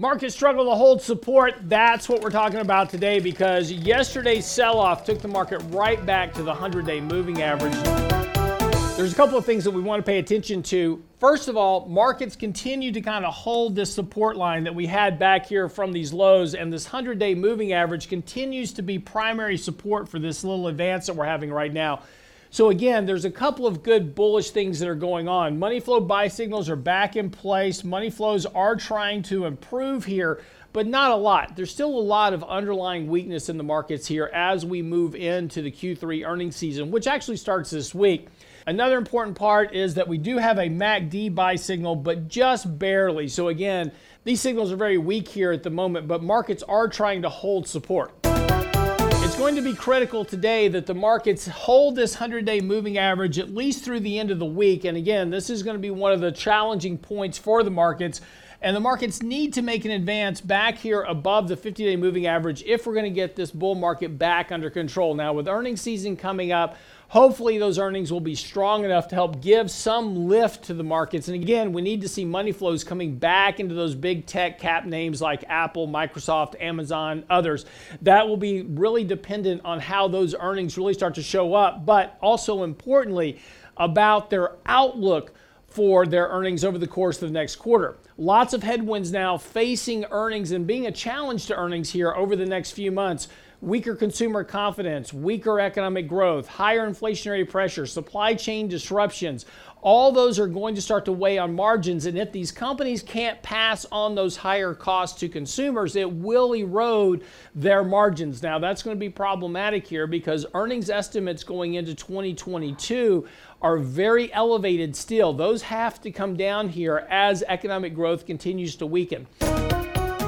Market struggle to hold support. That's what we're talking about today because yesterday's sell off took the market right back to the 100 day moving average. There's a couple of things that we want to pay attention to. First of all, markets continue to kind of hold this support line that we had back here from these lows, and this 100 day moving average continues to be primary support for this little advance that we're having right now. So again, there's a couple of good bullish things that are going on. Money flow buy signals are back in place. Money flows are trying to improve here, but not a lot. There's still a lot of underlying weakness in the markets here as we move into the Q3 earnings season, which actually starts this week. Another important part is that we do have a MACD buy signal, but just barely. So again, these signals are very weak here at the moment, but markets are trying to hold support. Going to be critical today that the markets hold this 100 day moving average at least through the end of the week. And again, this is going to be one of the challenging points for the markets. And the markets need to make an advance back here above the 50 day moving average if we're going to get this bull market back under control. Now, with earnings season coming up, Hopefully, those earnings will be strong enough to help give some lift to the markets. And again, we need to see money flows coming back into those big tech cap names like Apple, Microsoft, Amazon, others. That will be really dependent on how those earnings really start to show up, but also importantly, about their outlook for their earnings over the course of the next quarter. Lots of headwinds now facing earnings and being a challenge to earnings here over the next few months weaker consumer confidence, weaker economic growth, higher inflationary pressure, supply chain disruptions. All those are going to start to weigh on margins. And if these companies can't pass on those higher costs to consumers, it will erode their margins. Now, that's going to be problematic here because earnings estimates going into 2022 are very elevated still. Those have to come down here as economic growth continues to weaken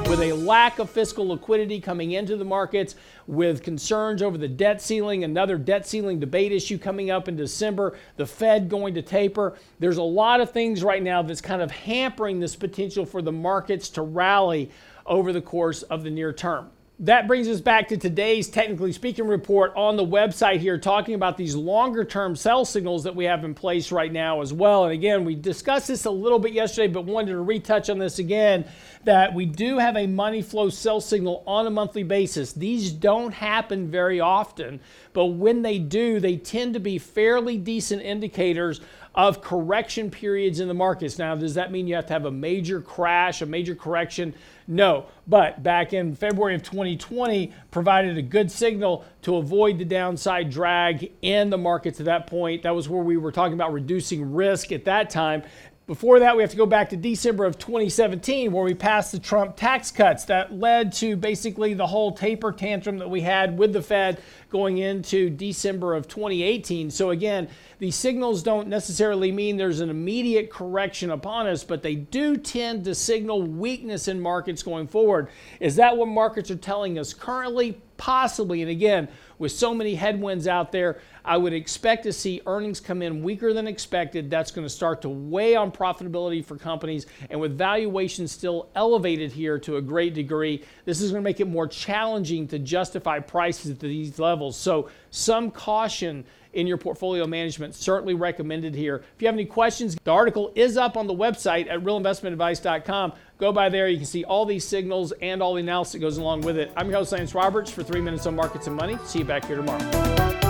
with a lack of fiscal liquidity coming into the markets, with concerns over the debt ceiling, another debt ceiling debate issue coming up in December, the Fed going to taper. There's a lot of things right now that's kind of hampering this potential for the markets to rally over the course of the near term. That brings us back to today's technically speaking report on the website here, talking about these longer term sell signals that we have in place right now as well. And again, we discussed this a little bit yesterday, but wanted to retouch on this again that we do have a money flow sell signal on a monthly basis. These don't happen very often, but when they do, they tend to be fairly decent indicators of correction periods in the markets. Now, does that mean you have to have a major crash, a major correction? No. But back in February of 2020, provided a good signal to avoid the downside drag in the markets at that point. That was where we were talking about reducing risk at that time. Before that, we have to go back to December of 2017, where we passed the Trump tax cuts that led to basically the whole taper tantrum that we had with the Fed going into December of 2018. So, again, these signals don't necessarily mean there's an immediate correction upon us, but they do tend to signal weakness in markets going forward. Is that what markets are telling us currently? Possibly. And again, with so many headwinds out there, I would expect to see earnings come in weaker than expected. That's going to start to weigh on profitability for companies. And with valuations still elevated here to a great degree, this is going to make it more challenging to justify prices at these levels. So, some caution in your portfolio management certainly recommended here. If you have any questions, the article is up on the website at realinvestmentadvice.com. Go by there. You can see all these signals and all the analysis that goes along with it. I'm your host, Lance Roberts, for three minutes on markets and money. See you back here tomorrow.